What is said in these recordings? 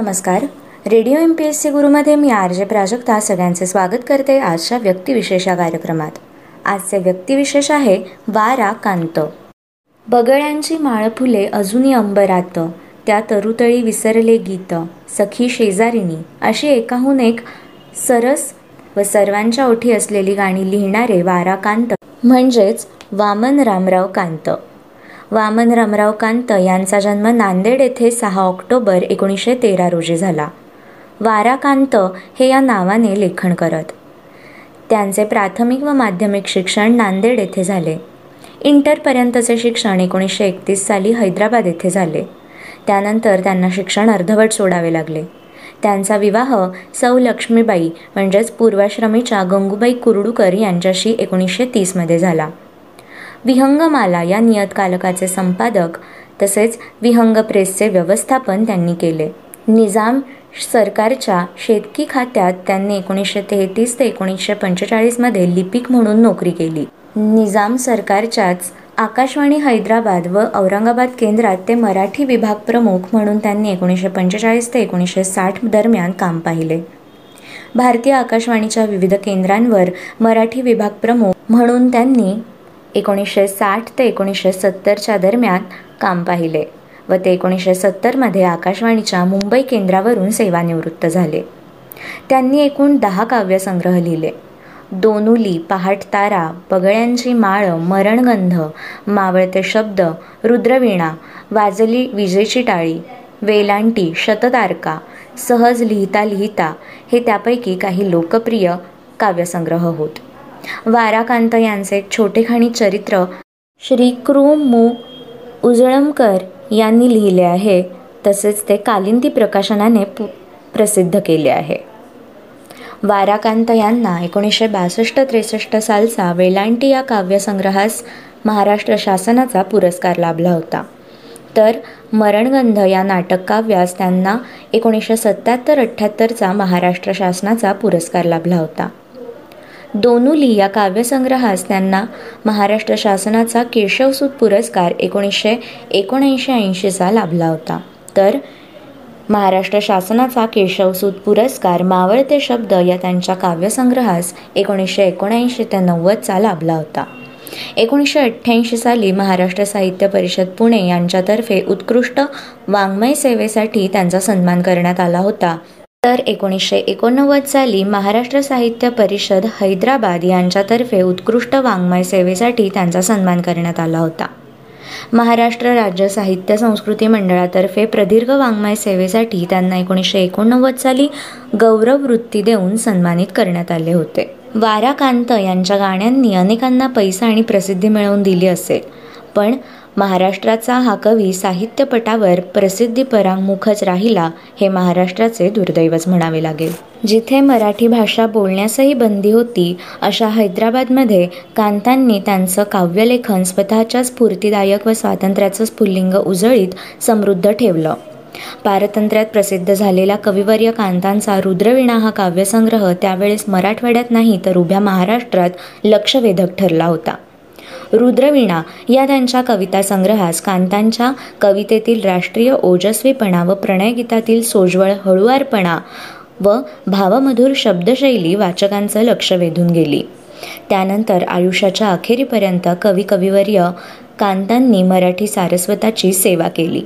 नमस्कार. Radio M P S C गुरुमध्ये मी R J Prajakta सगळ्यांचे स्वागत करते आजच्या व्यक्तिविशेष या कार्यक्रमात. आजचे व्यक्तिविशेष आहे वारा कांत. बगळ्यांची माळ फुले अजूनही अंबरात त्या तरुतळी विसरले गीत सखी शेजारिणी अशी एकाहून एक सरस व सर्वांच्या ओठी असलेली गाणी लिहिणारे वारा कांत म्हणजेच वामन रामराव कांत. वामन रामराव कांत यांचा जन्म नांदेड येथे सहा ऑक्टोबर एकोणीसशे तेरा रोजी झाला. वाराकांत हे या नावाने लेखन करत. त्यांचे प्राथमिक व माध्यमिक शिक्षण नांदेड येथे झाले. इंटरपर्यंतचे शिक्षण एकोणीसशे एकतीस साली हैदराबाद येथे झाले. त्यानंतर त्यांना शिक्षण अर्धवट सोडावे लागले. त्यांचा विवाह सौ लक्ष्मीबाई म्हणजेच पूर्वाश्रमीच्या गंगूबाई कुर्डूकर यांच्याशी एकोणीसशे तीसमध्ये झाला. विहंगमाला या नियतकालकाचे संपादक तसेच विहंग प्रेसचे व्यवस्थापन त्यांनी केले. निजाम सरकारच्या शेतकी खात्यात त्यांनी एकोणीसशे तेहतीस ते एकोणीसशे पंचेचाळीसमध्ये लिपिक म्हणून नोकरी केली. निजाम सरकारच्याच आकाशवाणी हैदराबाद व औरंगाबाद केंद्रात ते मराठी विभाग प्रमुख म्हणून त्यांनी एकोणीसशे पंचेचाळीस ते एकोणीसशे साठ दरम्यान काम पाहिले. भारतीय आकाशवाणीच्या विविध केंद्रांवर मराठी विभाग प्रमुख म्हणून त्यांनी एकोणीसशे साठ ते एकोणीसशे सत्तरच्या दरम्यान काम पाहिले व ते एकोणीसशे सत्तरमध्ये आकाशवाणीच्या मुंबई केंद्रावरून सेवानिवृत्त झाले. त्यांनी एकूण दहा काव्यसंग्रह लिहिले. दोनुली पहाट तारा बगळ्यांची माळ मरणगंध मावळते शब्द रुद्रवीणा वाजली विजेची टाळी वेलांटी शततारका सहज लिहिता लिहिता हे त्यापैकी काही लोकप्रिय काव्यसंग्रह होत. वाराकांत यांचे एक छोटेखानी चरित्र श्री कृ मु उजळमकर यांनी लिहिले आहे. तसेच ते कालिंदी प्रकाशनाने पु प्रसिद्ध केले आहे. वाराकांत यांना एकोणीसशे बासष्ट त्रेसष्ट सालचा वेलांटी या काव्यसंग्रहास महाराष्ट्र शासनाचा पुरस्कार लाभला होता. तर मरणगंध या नाटक काव्यास त्यांना एकोणीसशे सत्त्याहत्तर अठ्ठ्याहत्तरचा महाराष्ट्र शासनाचा पुरस्कार लाभला होता. दोनुली या काव्यसंग्रहास त्यांना महाराष्ट्र शासनाचा केशवसूत पुरस्कार एकोणीसशे एकोणऐंशी ऐंशीचा लाभला होता. तर महाराष्ट्र शासनाचा केशवसूत पुरस्कार मावळते शब्द या त्यांच्या काव्यसंग्रहास एकोणीसशे एकोणऐंशी ते नव्वदचा लाभला होता. एकोणीसशे अठ्ठ्याऐंशी साली महाराष्ट्र साहित्य परिषद पुणे यांच्यातर्फे उत्कृष्ट वाङ्मय सेवेसाठी त्यांचा सन्मान करण्यात आला होता. तर एकोणीसशे एकोणनव्वद साली महाराष्ट्र साहित्य परिषद हैदराबाद यांच्यातर्फे उत्कृष्ट वाङ्मय सेवेसाठी त्यांचा सन्मान करण्यात आला होता. महाराष्ट्र राज्य साहित्य संस्कृती मंडळातर्फे प्रदीर्घ वाङ्मय सेवेसाठी त्यांना एकोणीसशे एकोणनव्वद साली गौरव वृत्ती देऊन सन्मानित करण्यात आले होते. वारा कांत यांच्या गाण्यांनी अनेकांना पैसा आणि प्रसिद्धी मिळवून दिली असेल पण महाराष्ट्राचा हा कवी साहित्यपटावर प्रसिद्धी परांगमुखच राहिला हे महाराष्ट्राचे दुर्दैवच म्हणावे लागेल. जिथे मराठी भाषा बोलण्यासही बंदी होती अशा हैदराबादमध्ये कांतांनी त्यांचं काव्यलेखन स्वतःच्या स्फूर्तिदायक व स्वातंत्र्याचं स्फुल्लिंग उजळीत समृद्ध ठेवलं. पारतंत्र्यात प्रसिद्ध झालेला कविवर्य कांतांचा रुद्रवीणा हा काव्यसंग्रह त्यावेळेस मराठवाड्यात नाही तर उभ्या महाराष्ट्रात लक्षवेधक ठरला होता. रुद्रवीणा या त्यांच्या कविता संग्रहास कांतांच्या कवितेतील राष्ट्रीय ओजस्वीपणा व प्रणयगीतातील सोज्वळ हळुवारपणा व भावमधुर शब्दशैली वाचकांचं लक्ष वेधून गेली. त्यानंतर आयुष्याच्या अखेरीपर्यंत कवी कविवर्य कांतांनी मराठी सारस्वताची सेवा केली.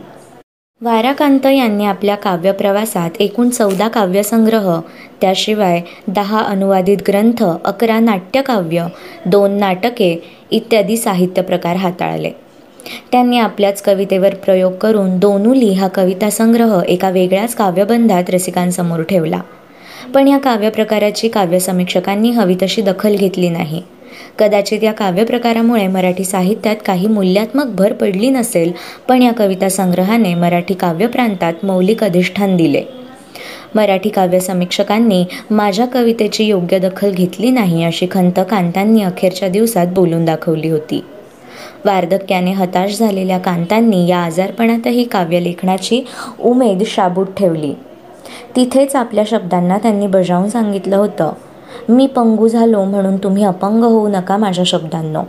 वाराकांत यांनी आपल्या काव्यप्रवासात एकूण चौदा काव्यसंग्रह त्याशिवाय दहा अनुवादित ग्रंथ अकरा नाट्यकाव्य दोन नाटके इत्यादी साहित्य प्रकार हाताळले. त्यांनी आपल्याच कवितेवर प्रयोग करून दोनुली हा कविता संग्रह एका वेगळ्याच काव्यबंधात रसिकांसमोर ठेवला. पण या काव्यप्रकाराची काव्यसमीक्षकांनी हवी तशी दखल घेतली नाही. कदाचित या काव्यप्रकारामुळे मराठी साहित्यात काही मूल्यात्मक भर पडली नसेल पण या कविता संग्रहाने मराठी काव्यप्रांतात मौलिक अधिष्ठान दिले. मराठी काव्य समीक्षकांनी माझ्या कवितेची योग्य दखल घेतली नाही अशी खंत कांतांनी अखेरच्या दिवसात बोलून दाखवली होती. वार्धक्याने हताश झालेल्या कांतांनी या आजारपणातही काव्यलेखनाची उमेद शाबूत ठेवली. तिथेच आपल्या शब्दांना त्यांनी बजावून सांगितलं होतं मी पंगू झालो म्हणून तुम्ही अपंग होऊ नका माझ्या शब्दांनो.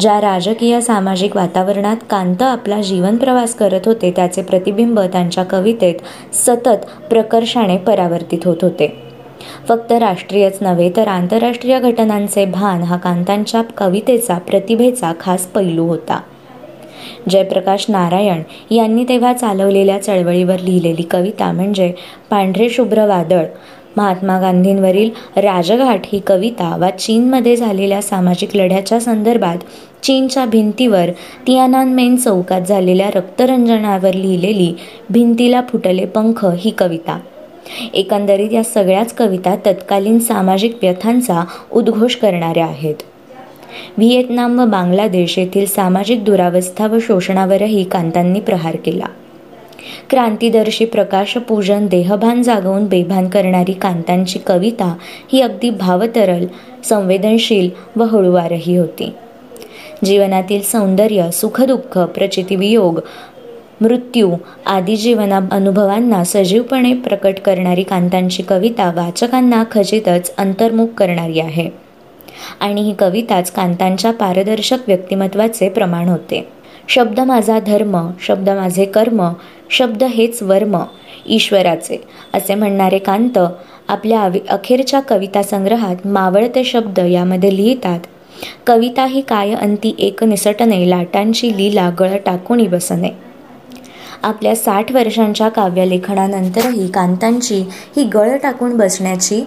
ज्या राजकीय सामाजिक वातावरणात कांत आपला जीवन प्रवास करत होते त्याचे प्रतिबिंब त्यांच्या कवितेत सतत प्रकर्षाने परावर्तित होत होते. फक्त राष्ट्रीयच नव्हे तर आंतरराष्ट्रीय घटनांचे भान हा कांतांच्या कवितेचा प्रतिभेचा खास पैलू होता. जयप्रकाश नारायण यांनी तेव्हा चालवलेल्या चळवळीवर लिहिलेली कविता म्हणजे पांढरे शुभ्र वादळ महात्मा गांधींवरील राजघाट ही कविता वा चीनमध्ये झालेल्या सामाजिक लढ्याच्या संदर्भात चीनच्या भिंतीवर तियानान मेन चौकात झालेल्या रक्तरंजनावर लिहिलेली भिंतीला फुटले पंख ही कविता. एकंदरीत या सगळ्याच कविता तत्कालीन सामाजिक व्यथांचा उद्घोष करणाऱ्या आहेत. व्हिएतनाम व बांगलादेश येथील सामाजिक दुरावस्था व शोषणावरही कांतांनी प्रहार केला. क्रांतीदर्शी प्रकाशपूजन देहभान जागवून बेभान करणारी कांतांची कविता ही अगदी भावतरल संवेदनशील व हळुवारही होती. जीवनातील सौंदर्य सुखदुःख प्रचितीवियोग मृत्यू आदी जीवना अनुभवांना सजीवपणे प्रकट करणारी कांतांची कविता वाचकांना खचितच अंतर्मुख करणारी आहे. आणि ही कविताच कांतांच्या पारदर्शक व्यक्तिमत्वाचे प्रमाण होते. शब्द माझा धर्म शब्द माझे कर्म शब्द हेच वर्म ईश्वराचे असे म्हणणारे कांत आपल्या अखेरच्या कविता संग्रहात मावळते शब्द यामध्ये लिहितात कविता ही काय अंती एक निसटणे लाटांची लीला गळ टाकूनी बसणे आपल्या साठ वर्षांच्या काव्यलेखनानंतरही कांतांची ही गळ टाकून बसण्याची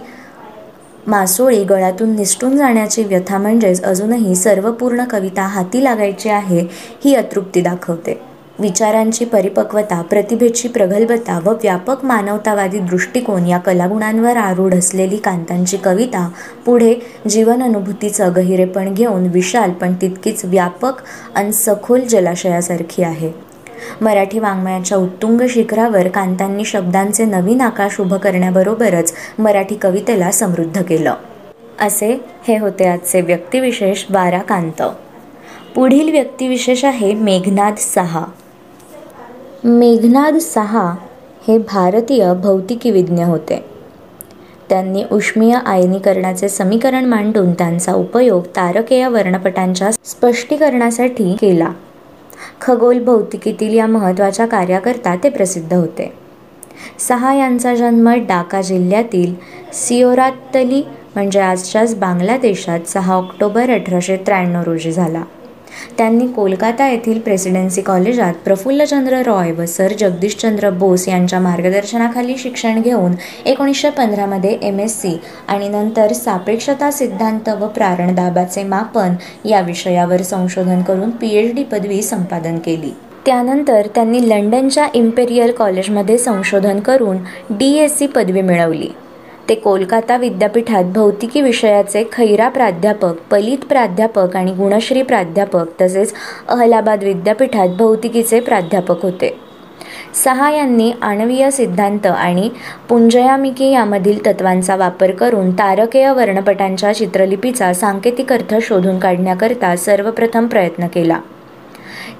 मासोळी गळातून निसटून जाण्याची व्यथा म्हणजेच अजूनही सर्व पूर्ण कविता हाती लागायची आहे ही अतृप्ती दाखवते. विचारांची परिपक्वता प्रतिभेची प्रगल्भता व व्यापक मानवतावादी दृष्टिकोन या कलागुणांवर आरूढ असलेली कांतांची कविता पुढे जीवन अनुभूतीचं गहिरेपण घेऊन विशाल पण तितकीच व्यापक आणि सखोल जलाशयासारखी आहे. मराठी वाङ्मयाच्या उत्तुंग शिखरावर कांतांनी शब्दांचे नवीन आकाश उभं करण्याबरोबरच मराठी कवितेला समृद्ध केलं. असे हे होते आजचे व्यक्तिविशेष बारा कांत. पुढील व्यक्तिविशेष आहे मेघनाद सहा. मेघनाद सहा हे भारतीय भौतिकी विज्ञ होते. त्यांनी उष्मीय आयनीकरणाचे समीकरण मांडून त्यांचा उपयोग तारकेय वर्णपटांच्या स्पष्टीकरणासाठी केला. खगोल भौतिकीतील या महत्त्वाच्या कार्याकरता ते प्रसिद्ध होते. सहा यांचा जन्म डाका जिल्ह्यातील सिओरात्तली म्हणजे आजच्याच बांगलादेशात सहा ऑक्टोबर अठराशे त्र्याण्णव रोजी झाला. त्यांनी कोलकाता येथील प्रेसिडेन्सी कॉलेजात प्रफुल्लचंद्र रॉय व सर जगदीशचंद्र बोस यांच्या मार्गदर्शनाखाली शिक्षण घेऊन एकोणीसशे पंधरामध्ये एम एस सी आणि नंतर सापेक्षता सिद्धांत व प्रारणदाबाचे मापन या विषयावर संशोधन करून पी एच डी पदवी संपादन केली. त्यानंतर त्यांनी लंडनच्या इम्पेरियल कॉलेजमध्ये संशोधन करून डी एस सी पदवी मिळवली. ते कोलकाता विद्यापीठात भौतिकी विषयाचे खैरा प्राध्यापक पलित प्राध्यापक आणि गुणश्री प्राध्यापक तसेच अहलाबाद विद्यापीठात भौतिकीचे प्राध्यापक होते. सहा यांनी आणवीय सिद्धांत आणि पुंजयामिकी यामधील तत्वांचा वापर करून तारकेय वर्णपटांच्या चित्रलिपीचा सांकेतिक अर्थ शोधून काढण्याकरता सर्वप्रथम प्रयत्न केला.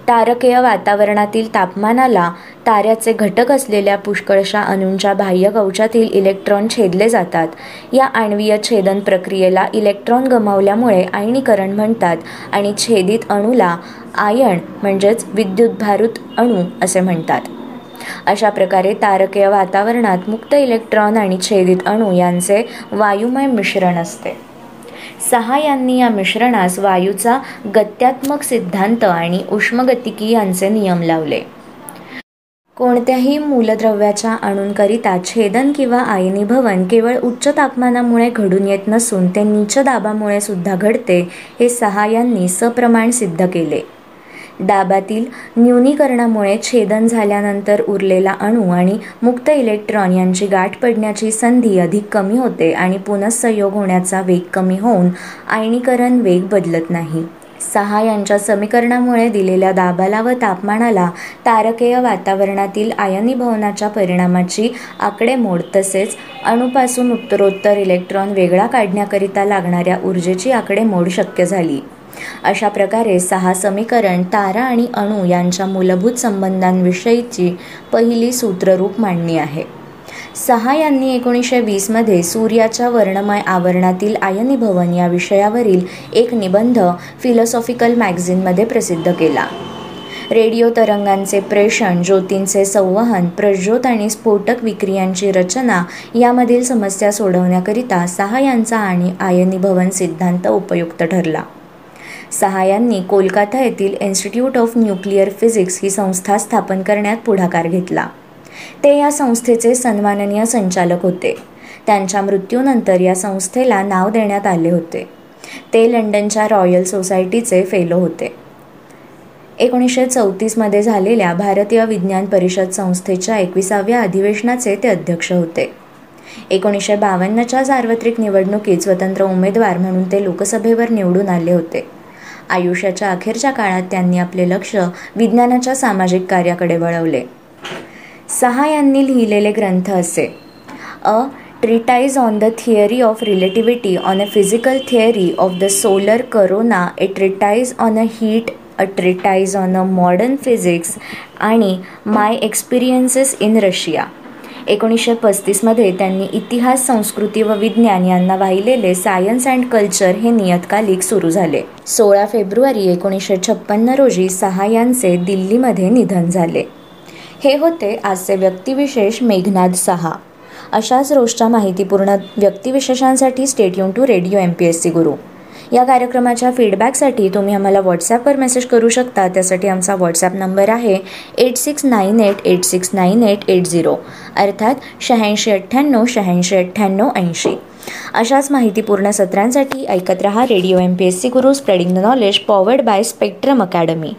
तारकेय वातावरणातील तापमानाला ताऱ्याचे घटक असलेल्या पुष्कळशा अणूंच्या बाह्य कवचातील इलेक्ट्रॉन छेदले जातात. या आण्वीय छेदन प्रक्रियेला इलेक्ट्रॉन गमावल्यामुळे आयनीकरण म्हणतात आणि छेदित अणूला आयन म्हणजेच विद्युतभारुत अणू असे म्हणतात. अशा प्रकारे तारकीय वातावरणात मुक्त इलेक्ट्रॉन आणि छेदित अणू यांचे वायुमय मिश्रण असते. सहा यांनी या मिश्रणास वायूचा गत्यात्मक सिद्धांत आणि उष्मगतिकी यांचे नियम लावले. कोणत्याही मूलद्रव्याच्या अणूंकरिता छेदन किंवा आयनीभवन केवळ उच्च तापमानामुळे घडून येत नसून ते नीच दाबामुळे सुद्धा घडते हे सहा यांनी सप्रमाण सिद्ध केले. दाबातील न्यूनीकरणामुळे छेदन झाल्यानंतर उरलेला अणू आणि मुक्त इलेक्ट्रॉन यांची गाठ पडण्याची संधी अधिक कमी होते आणि पुनःसंयोग होण्याचा वेग कमी होऊन आयनीकरण वेग बदलत नाही. सहा यांच्या समीकरणामुळे दिलेल्या दाबाला व तापमानाला तारकेय वातावरणातील आयनीभवनाच्या परिणामाची आकडेमोड तसेच अणूपासून उत्तरोत्तर इलेक्ट्रॉन वेगळा काढण्याकरिता लागणाऱ्या ऊर्जेची आकडेमोड शक्य झाली. अशा प्रकारे सहा समीकरण तारा आणि अणू यांच्या मूलभूत संबंधांविषयीची पहिली सूत्ररूप मांडणी आहे. सहा यांनी एकोणीसशे वीसमध्ये सूर्याच्या वर्णमय आवरणातील आयनी भवन या विषयावरील एक निबंध फिलॉसॉफिकल मॅगझिनमध्ये प्रसिद्ध केला. रेडिओ तरंगांचे प्रेषण ज्योतींचे संवहन प्रज्योत आणि स्फोटक विक्रियांची रचना यामधील समस्या सोडवण्याकरिता सहा यांचा आणि आयनीभवन सिद्धांत उपयुक्त ठरला. सहा यांनी कोलकाता येथील इन्स्टिट्यूट ऑफ न्यूक्लिअर फिजिक्स ही संस्था स्थापन करण्यात पुढाकार घेतला. ते या संस्थेचे सन्माननीय संचालक होते. त्यांच्या मृत्यूनंतर या संस्थेला नाव देण्यात आले होते. ते लंडनच्या रॉयल सोसायटीचे फेलो होते. एकोणीसशे चौतीसमध्ये झालेल्या भारतीय विज्ञान परिषद संस्थेच्या एकविसाव्या अधिवेशनाचे ते अध्यक्ष होते. एकोणीसशे बावन्नच्या सार्वत्रिक निवडणुकीत स्वतंत्र उमेदवार म्हणून ते लोकसभेवर निवडून आले होते. आयुष्याच्या अखेरच्या काळात त्यांनी आपले लक्ष विज्ञानाच्या सामाजिक कार्याकडे वळवले. सहा यांनी लिहिलेले ग्रंथ असे. A treatise on the theory of relativity on a physical theory of the solar corona a treatise on a heat a treatise on a modern physics आणि माय एक्सपिरियन्सेस इन रशिया एकोणीसशे पस्तीसमध्ये त्यांनी इतिहास संस्कृती व विज्ञान यांना वाहिलेले सायन्स अँड कल्चर हे नियतकालिक सुरू झाले. सोळा फेब्रुवारी एकोणीसशे छप्पन्न रोजी सहा यांचे दिल्लीमध्ये निधन झाले. हे होते आजचे व्यक्तिविशेष मेघनाद सहा. अशाच रोजच्या माहितीपूर्ण व्यक्तिविशेषांसाठी stay tuned to radio M P S C Guru या कार्यक्रमाच्या फीडबॅकसाठी तुम्ही आम्हाला व्हॉट्सॲपवर मेसेज करू शकता. त्यासाठी आमचा व्हॉट्सॲप नंबर आहे eight six nine eight eight six nine eight eight zero अर्थात शहाऐंशी अठ्ठ्याण्णव शहाऐंशी अठ्ठ्याण्णव ऐंशी. अशाच माहितीपूर्ण सत्रांसाठी ऐकत रहा radio M P S C Guru spreading the knowledge powered by Spectrum Academy